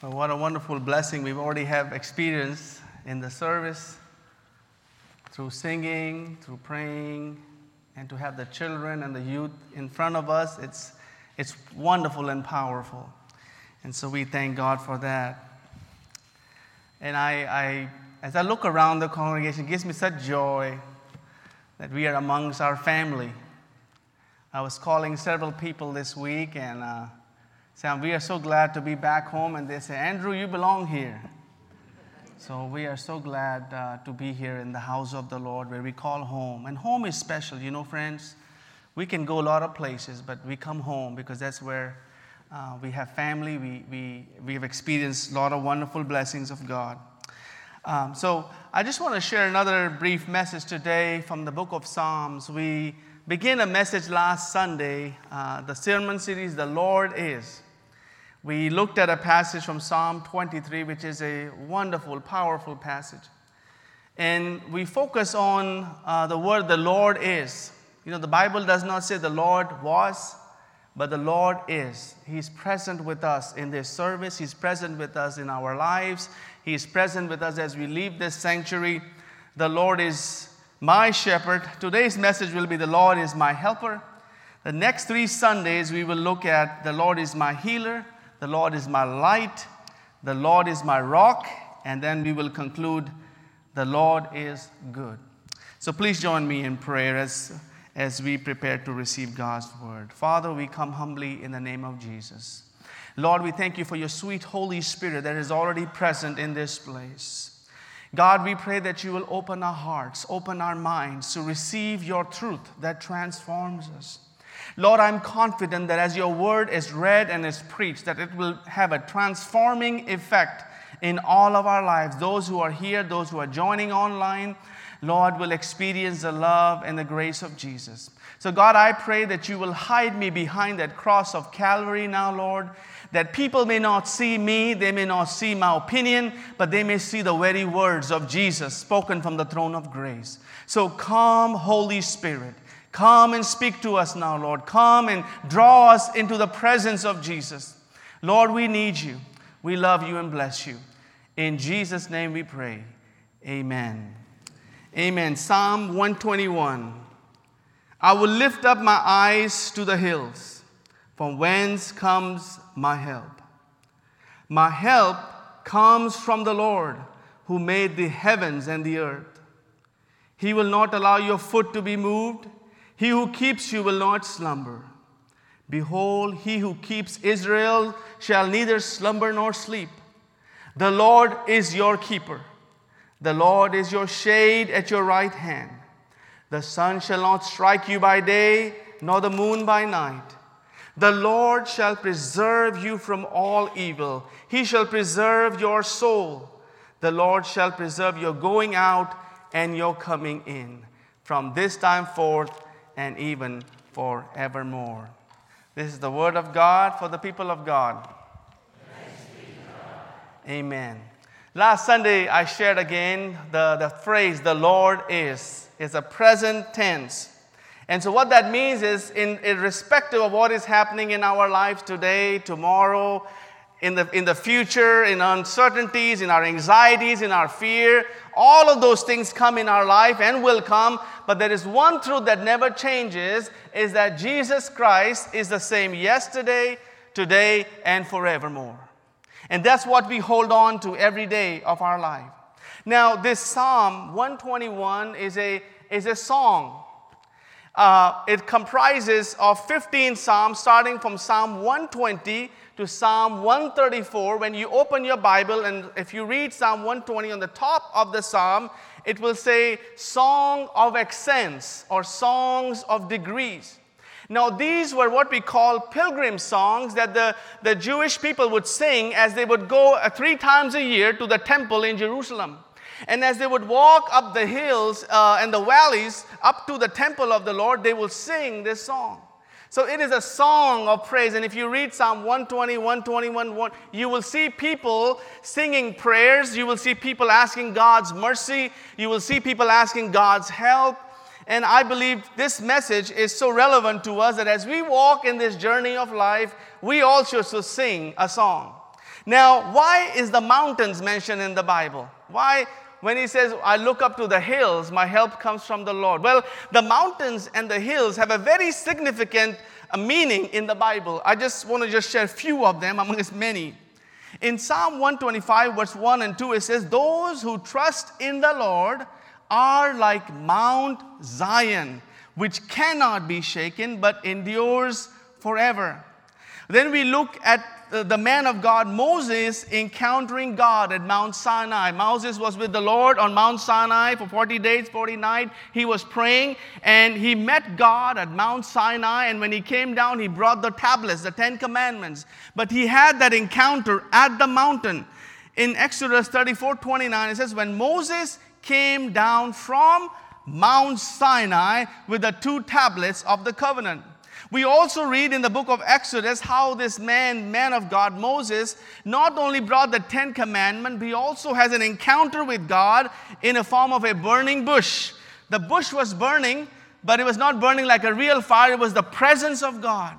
What a wonderful blessing we've already have experienced in the service through singing, through praying, and to have the children and the youth in front of us. It's, it's wonderful and powerful. And so we thank God for that. And I, I, as I look around the congregation, it gives me such joy that we are amongst our family. I was calling several people this week and uh, saying, We are so glad to be back home. And they say, Andrew, you belong here. So we are so glad uh, to be here in the house of the Lord where we call home. And home is special, you know, friends. We can go a lot of places, but we come home because that's where uh, we have family. We, we, we have experienced a lot of wonderful blessings of God. Um, so I just want to share another brief message today from the book of Psalms. We began a message last Sunday, uh, the sermon series, The Lord Is. We looked at a passage from Psalm 23, which is a wonderful, powerful passage. And we focus on uh, the word the Lord is. You know, the Bible does not say the Lord was, but the Lord is. He's present with us in this service, He's present with us in our lives, He's present with us as we leave this sanctuary. The Lord is my shepherd. Today's message will be The Lord is my helper. The next three Sundays, we will look at The Lord is my healer, The Lord is my light, The Lord is my rock, and then we will conclude The Lord is good. So please join me in prayer as, as we prepare to receive God's word. Father, we come humbly in the name of Jesus. Lord, we thank you for your sweet Holy Spirit that is already present in this place. God, we pray that you will open our hearts, open our minds to receive your truth that transforms us. Lord, I'm confident that as your word is read and is preached, that it will have a transforming effect in all of our lives. Those who are here, those who are joining online, Lord, will experience the love and the grace of Jesus. So, God, I pray that you will hide me behind that cross of Calvary now, Lord, that people may not see me, they may not see my opinion, but they may see the very words of Jesus spoken from the throne of grace. So come, Holy Spirit. Come and speak to us now, Lord. Come and draw us into the presence of Jesus. Lord, we need you. We love you and bless you. In Jesus' name we pray. Amen. Amen. Psalm 121. I will lift up my eyes to the hills. From whence comes my help? My help comes from the Lord who made the heavens and the earth. He will not allow your foot to be moved. He who keeps you will not slumber. Behold, he who keeps Israel shall neither slumber nor sleep. The Lord is your keeper. The Lord is your shade at your right hand. The sun shall not strike you by day, nor the moon by night. The Lord shall preserve you from all evil. He shall preserve your soul. The Lord shall preserve your going out and your coming in from this time forth and even forevermore. This is the word of God for the people of God. Amen. Last Sunday, I shared again the, the phrase, the Lord is. It's a present tense. And so, what that means is, in, irrespective of what is happening in our lives today, tomorrow, in the, in the future, in uncertainties, in our anxieties, in our fear, all of those things come in our life and will come. But there is one truth that never changes is that Jesus Christ is the same yesterday, today, and forevermore. And that's what we hold on to every day of our life. Now, this Psalm 121 is a, is a song uh, it comprises of 15 psalms, starting from Psalm 120 to Psalm 134. When you open your Bible and if you read Psalm 120 on the top of the psalm, it will say Song of Ascents or Songs of Degrees. Now, these were what we call pilgrim songs that the, the Jewish people would sing as they would go uh, three times a year to the temple in Jerusalem. And as they would walk up the hills uh, and the valleys up to the temple of the Lord, they will sing this song. So it is a song of praise. And if you read Psalm 120, 121, 1, you will see people singing prayers. You will see people asking God's mercy. You will see people asking God's help. And I believe this message is so relevant to us that as we walk in this journey of life, we also should sing a song. Now, why is the mountains mentioned in the Bible? Why, when he says, I look up to the hills, my help comes from the Lord? Well, the mountains and the hills have a very significant uh, meaning in the Bible. I just want to just share a few of them amongst many. In Psalm 125, verse 1 and 2, it says, Those who trust in the Lord are like Mount Zion, which cannot be shaken but endures forever. Then we look at the man of God, Moses, encountering God at Mount Sinai. Moses was with the Lord on Mount Sinai for 40 days, 40 nights. He was praying and he met God at Mount Sinai. And when he came down, he brought the tablets, the Ten Commandments. But he had that encounter at the mountain. In Exodus 34 29, it says, When Moses came down from Mount Sinai with the two tablets of the covenant. We also read in the book of Exodus how this man, man of God, Moses, not only brought the Ten Commandments, but he also has an encounter with God in a form of a burning bush. The bush was burning, but it was not burning like a real fire, it was the presence of God.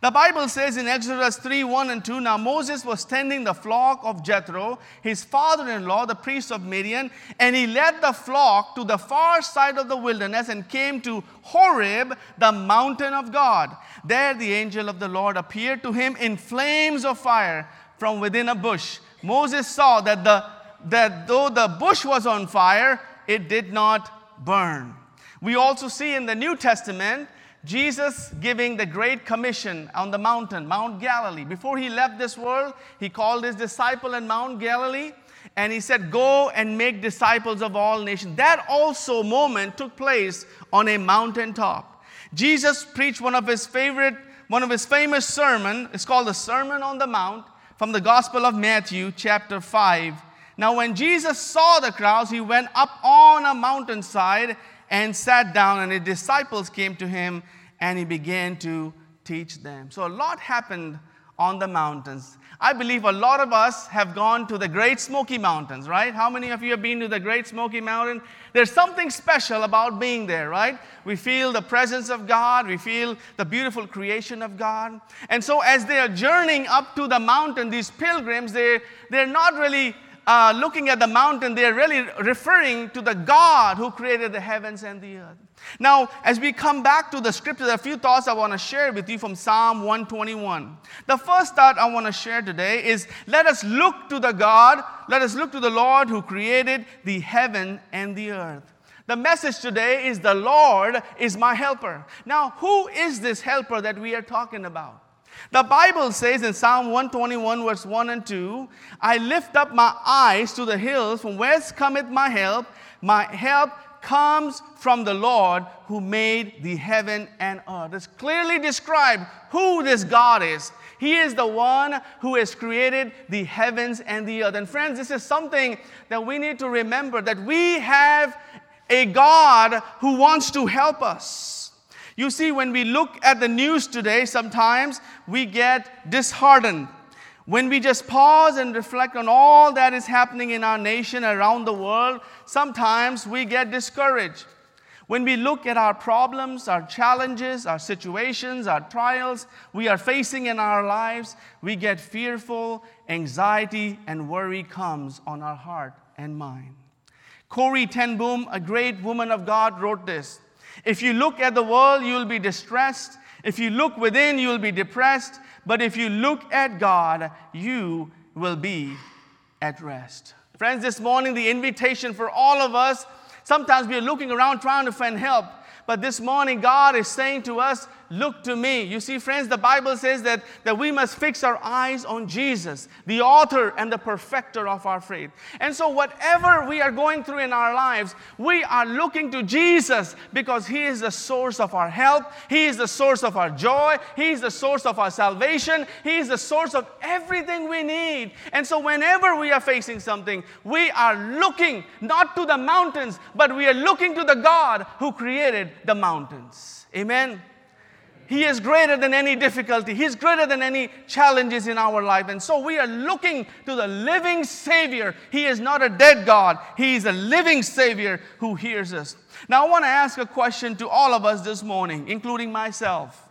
The Bible says in Exodus 3 1 and 2 Now Moses was tending the flock of Jethro, his father in law, the priest of Midian, and he led the flock to the far side of the wilderness and came to Horeb, the mountain of God. There the angel of the Lord appeared to him in flames of fire from within a bush. Moses saw that, the, that though the bush was on fire, it did not burn. We also see in the New Testament Jesus giving the Great Commission on the mountain, Mount Galilee. Before he left this world, he called his disciple in Mount Galilee and he said, Go and make disciples of all nations. That also moment took place on a mountaintop. Jesus preached one of his favorite, one of his famous sermon. It's called the Sermon on the Mount from the Gospel of Matthew, chapter 5. Now, when Jesus saw the crowds, he went up on a mountainside and sat down, and his disciples came to him, and he began to teach them. So a lot happened on the mountains. I believe a lot of us have gone to the Great Smoky Mountains, right? How many of you have been to the Great Smoky Mountain? There's something special about being there, right? We feel the presence of God, we feel the beautiful creation of God. And so, as they are journeying up to the mountain, these pilgrims, they, they're not really uh, looking at the mountain, they're really referring to the God who created the heavens and the earth. Now, as we come back to the scripture, a few thoughts I want to share with you from Psalm 121. The first thought I want to share today is let us look to the God, let us look to the Lord who created the heaven and the earth. The message today is the Lord is my helper. Now, who is this helper that we are talking about? The Bible says in Psalm 121, verse 1 and 2, I lift up my eyes to the hills, from whence cometh my help? My help comes from the Lord who made the heaven and earth. It's clearly described who this God is. He is the one who has created the heavens and the earth. And friends, this is something that we need to remember that we have a God who wants to help us. You see, when we look at the news today, sometimes we get disheartened. When we just pause and reflect on all that is happening in our nation, around the world, sometimes we get discouraged. When we look at our problems, our challenges, our situations, our trials we are facing in our lives, we get fearful, anxiety, and worry comes on our heart and mind. Corrie ten Boom, a great woman of God, wrote this if you look at the world, you'll be distressed. If you look within, you'll be depressed. But if you look at God, you will be at rest. Friends, this morning, the invitation for all of us sometimes we are looking around trying to find help. But this morning, God is saying to us, Look to me. You see, friends, the Bible says that, that we must fix our eyes on Jesus, the author and the perfecter of our faith. And so, whatever we are going through in our lives, we are looking to Jesus because He is the source of our help, He is the source of our joy, He is the source of our salvation, He is the source of everything we need. And so, whenever we are facing something, we are looking not to the mountains, but we are looking to the God who created the mountains. Amen. He is greater than any difficulty. He's greater than any challenges in our life. And so we are looking to the living Savior. He is not a dead God, He is a living Savior who hears us. Now, I want to ask a question to all of us this morning, including myself.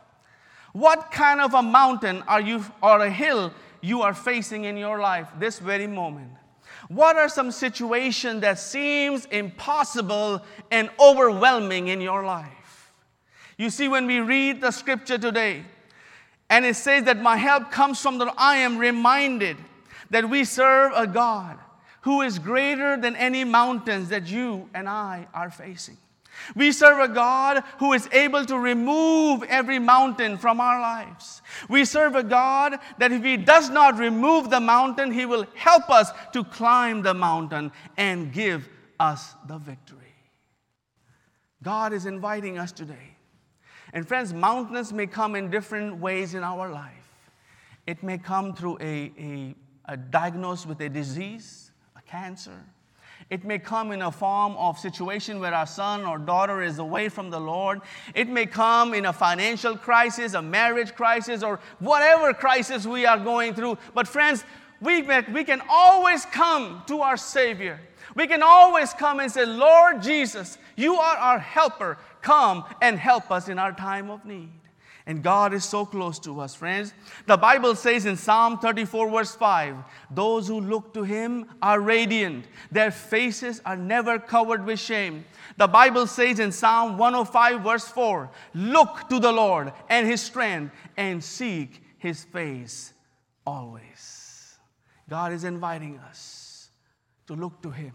What kind of a mountain are you, or a hill you are facing in your life this very moment? What are some situations that seems impossible and overwhelming in your life? You see, when we read the scripture today, and it says that my help comes from the I am reminded that we serve a God who is greater than any mountains that you and I are facing. We serve a God who is able to remove every mountain from our lives. We serve a God that if He does not remove the mountain, He will help us to climb the mountain and give us the victory. God is inviting us today. And friends, mountains may come in different ways in our life. It may come through a, a, a diagnosis with a disease, a cancer it may come in a form of situation where our son or daughter is away from the Lord. It may come in a financial crisis, a marriage crisis, or whatever crisis we are going through. But friends, we, we can always come to our Savior. We can always come and say, Lord Jesus, you are our helper. Come and help us in our time of need. And God is so close to us, friends. The Bible says in Psalm 34, verse 5 those who look to Him are radiant, their faces are never covered with shame. The Bible says in Psalm 105, verse 4 look to the Lord and His strength and seek His face always. God is inviting us to look to Him.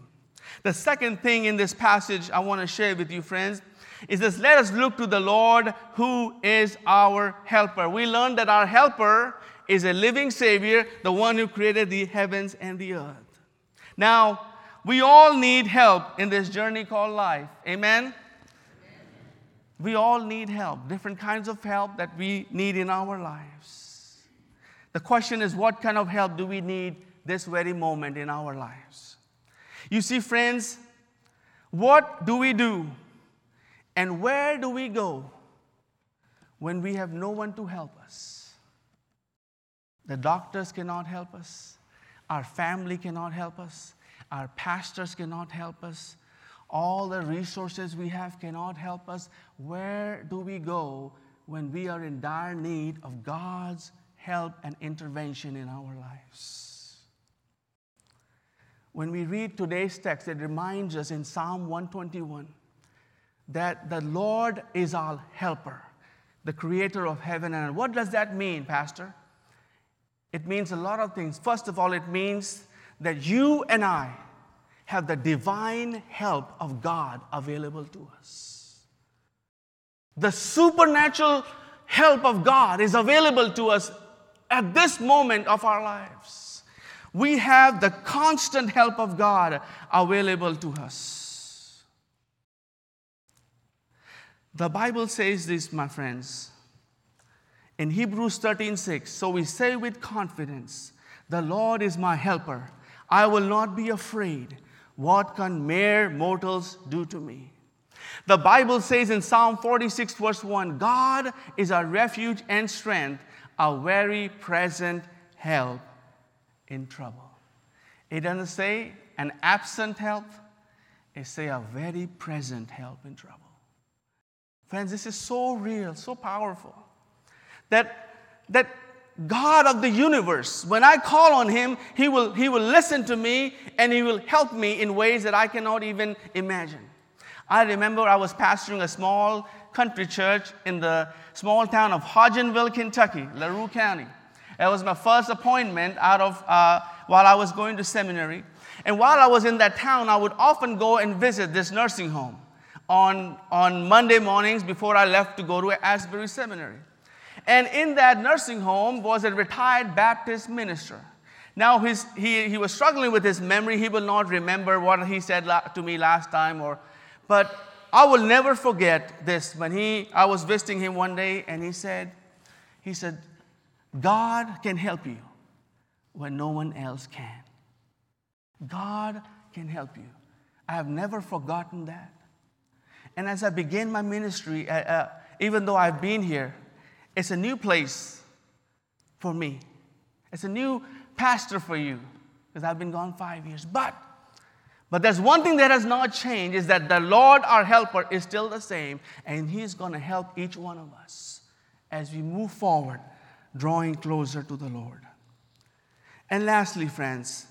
The second thing in this passage I want to share with you, friends, it says, Let us look to the Lord who is our helper. We learned that our helper is a living Savior, the one who created the heavens and the earth. Now, we all need help in this journey called life. Amen? We all need help, different kinds of help that we need in our lives. The question is, what kind of help do we need this very moment in our lives? You see, friends, what do we do and where do we go when we have no one to help us? The doctors cannot help us, our family cannot help us, our pastors cannot help us, all the resources we have cannot help us. Where do we go when we are in dire need of God's help and intervention in our lives? When we read today's text, it reminds us in Psalm 121 that the Lord is our helper, the creator of heaven and earth. What does that mean, Pastor? It means a lot of things. First of all, it means that you and I have the divine help of God available to us. The supernatural help of God is available to us at this moment of our lives. We have the constant help of God available to us. The Bible says this, my friends, in Hebrews 13 6. So we say with confidence, The Lord is my helper. I will not be afraid. What can mere mortals do to me? The Bible says in Psalm 46, verse 1 God is our refuge and strength, a very present help in trouble. It doesn't say an absent help, it say a very present help in trouble. Friends, this is so real, so powerful. That, that God of the universe, when I call on Him, he will, he will listen to me and He will help me in ways that I cannot even imagine. I remember I was pastoring a small country church in the small town of Hodgenville, Kentucky, LaRue County. It was my first appointment out of uh, while I was going to seminary. And while I was in that town, I would often go and visit this nursing home on, on Monday mornings before I left to go to Asbury Seminary. And in that nursing home was a retired Baptist minister. Now his, he, he was struggling with his memory. He will not remember what he said la- to me last time, or, but I will never forget this. When he, I was visiting him one day, and he said, he said, God can help you when no one else can. God can help you. I have never forgotten that. And as I began my ministry, uh, uh, even though I've been here, it's a new place for me. It's a new pastor for you because I've been gone five years. But but there's one thing that has not changed is that the Lord, our helper, is still the same, and He's going to help each one of us as we move forward, drawing closer to the Lord. And lastly, friends,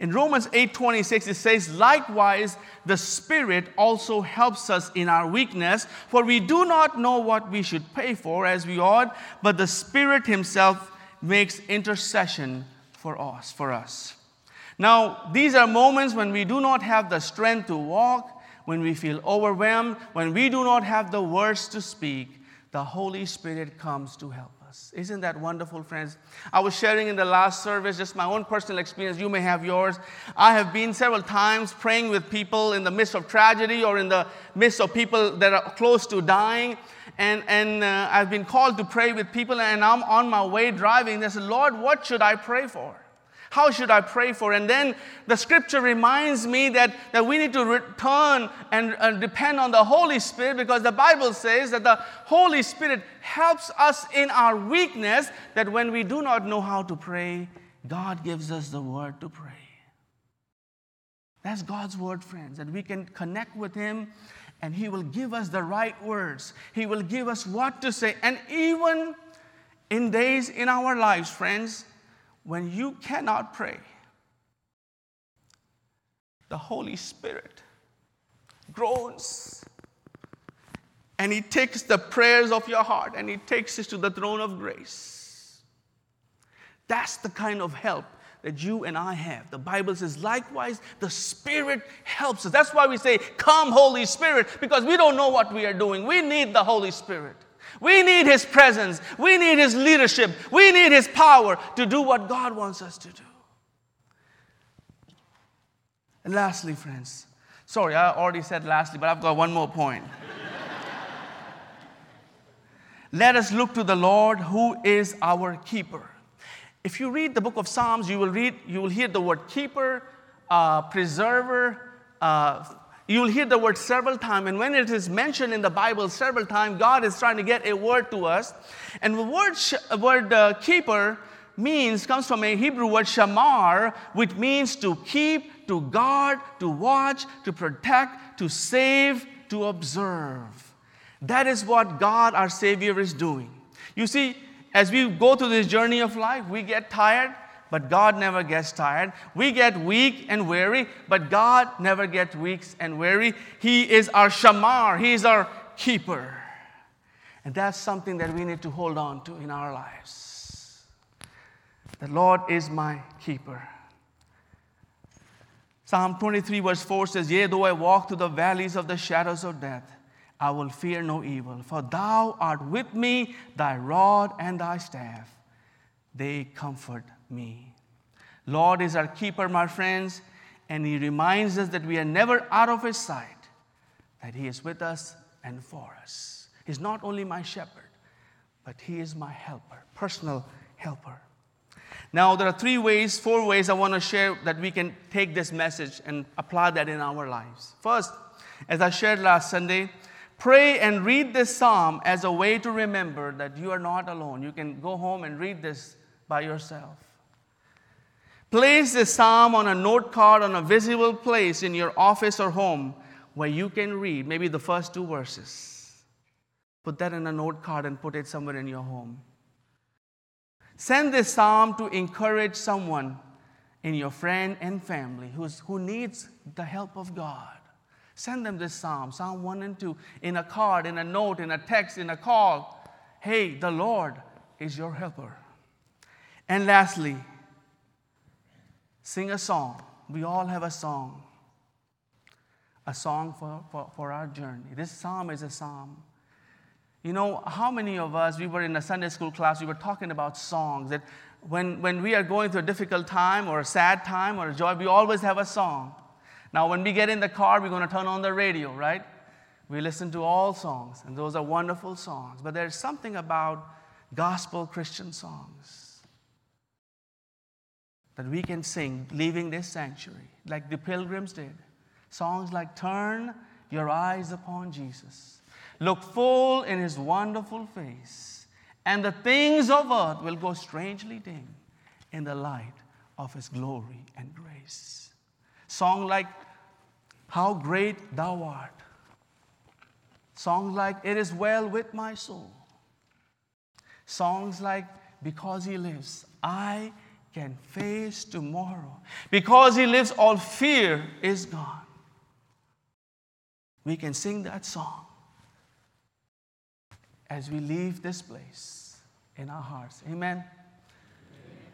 in Romans 8:26 it says, "Likewise the Spirit also helps us in our weakness, for we do not know what we should pray for as we ought, but the Spirit himself makes intercession for us, for us." Now, these are moments when we do not have the strength to walk, when we feel overwhelmed, when we do not have the words to speak, the Holy Spirit comes to help us. Isn't that wonderful, friends? I was sharing in the last service just my own personal experience. You may have yours. I have been several times praying with people in the midst of tragedy or in the midst of people that are close to dying. And, and uh, I've been called to pray with people, and I'm on my way driving. They said, Lord, what should I pray for? How should I pray for? And then the scripture reminds me that, that we need to return and, and depend on the Holy Spirit because the Bible says that the Holy Spirit helps us in our weakness, that when we do not know how to pray, God gives us the word to pray. That's God's word, friends, that we can connect with Him and He will give us the right words. He will give us what to say. And even in days in our lives, friends, when you cannot pray, the Holy Spirit groans and He takes the prayers of your heart and He takes it to the throne of grace. That's the kind of help that you and I have. The Bible says, likewise, the Spirit helps us. That's why we say, Come, Holy Spirit, because we don't know what we are doing. We need the Holy Spirit. We need His presence. We need His leadership. We need His power to do what God wants us to do. And lastly, friends, sorry, I already said lastly, but I've got one more point. Let us look to the Lord who is our keeper. If you read the book of Psalms, you will read, you will hear the word keeper, uh, preserver, uh, You'll hear the word several times, and when it is mentioned in the Bible several times, God is trying to get a word to us. And the word, sh- word uh, keeper means, comes from a Hebrew word shamar, which means to keep, to guard, to watch, to protect, to save, to observe. That is what God, our Savior, is doing. You see, as we go through this journey of life, we get tired, but God never gets tired. We get weak and weary, but God never gets weak and weary. He is our shamar, He is our keeper. And that's something that we need to hold on to in our lives. The Lord is my keeper. Psalm 23, verse 4 says, Yea, though I walk through the valleys of the shadows of death, I will fear no evil, for thou art with me, thy rod and thy staff, they comfort me. Lord is our keeper, my friends, and He reminds us that we are never out of His sight, that He is with us and for us. He's not only my shepherd, but He is my helper, personal helper. Now, there are three ways, four ways I want to share that we can take this message and apply that in our lives. First, as I shared last Sunday, pray and read this psalm as a way to remember that you are not alone. You can go home and read this by yourself. Place the psalm on a note card on a visible place in your office or home where you can read maybe the first two verses. Put that in a note card and put it somewhere in your home. Send this psalm to encourage someone in your friend and family who's, who needs the help of God. Send them this psalm, Psalm 1 and 2, in a card, in a note, in a text, in a call. Hey, the Lord is your helper. And lastly, Sing a song. We all have a song. A song for, for, for our journey. This psalm is a psalm. You know, how many of us, we were in a Sunday school class, we were talking about songs that when, when we are going through a difficult time or a sad time or a joy, we always have a song. Now, when we get in the car, we're going to turn on the radio, right? We listen to all songs, and those are wonderful songs. But there's something about gospel Christian songs that we can sing leaving this sanctuary, like the pilgrims did. Songs like Turn Your Eyes Upon Jesus, Look full in His wonderful face, and the things of earth will go strangely dim in the light of His glory and grace. Song like How Great Thou Art. Songs like It Is Well With My Soul. Songs like Because He Lives, I can face tomorrow. Because He lives, all fear is gone. We can sing that song as we leave this place in our hearts. Amen. Amen.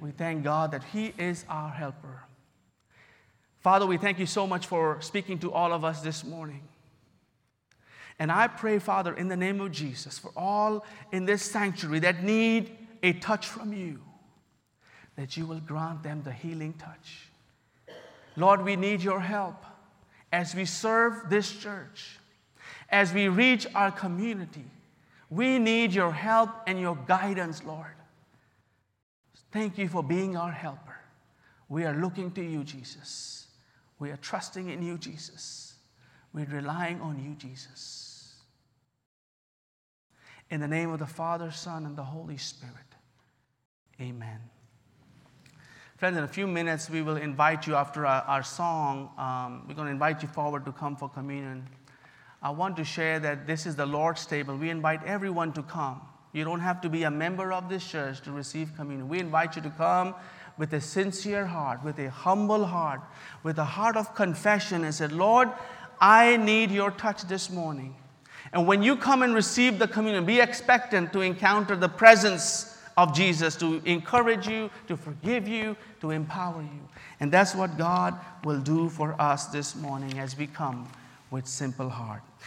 We thank God that He is our helper. Father, we thank you so much for speaking to all of us this morning. And I pray, Father, in the name of Jesus, for all in this sanctuary that need a touch from you, that you will grant them the healing touch. Lord, we need your help as we serve this church, as we reach our community. We need your help and your guidance, Lord. Thank you for being our helper. We are looking to you, Jesus. We are trusting in you, Jesus. We're relying on you, Jesus. In the name of the Father, Son, and the Holy Spirit. Amen. Friends, in a few minutes, we will invite you after our, our song. Um, we're going to invite you forward to come for communion. I want to share that this is the Lord's table. We invite everyone to come. You don't have to be a member of this church to receive communion. We invite you to come with a sincere heart, with a humble heart, with a heart of confession and say, Lord, I need your touch this morning. And when you come and receive the communion, be expectant to encounter the presence of Jesus to encourage you, to forgive you, to empower you. And that's what God will do for us this morning as we come with simple heart.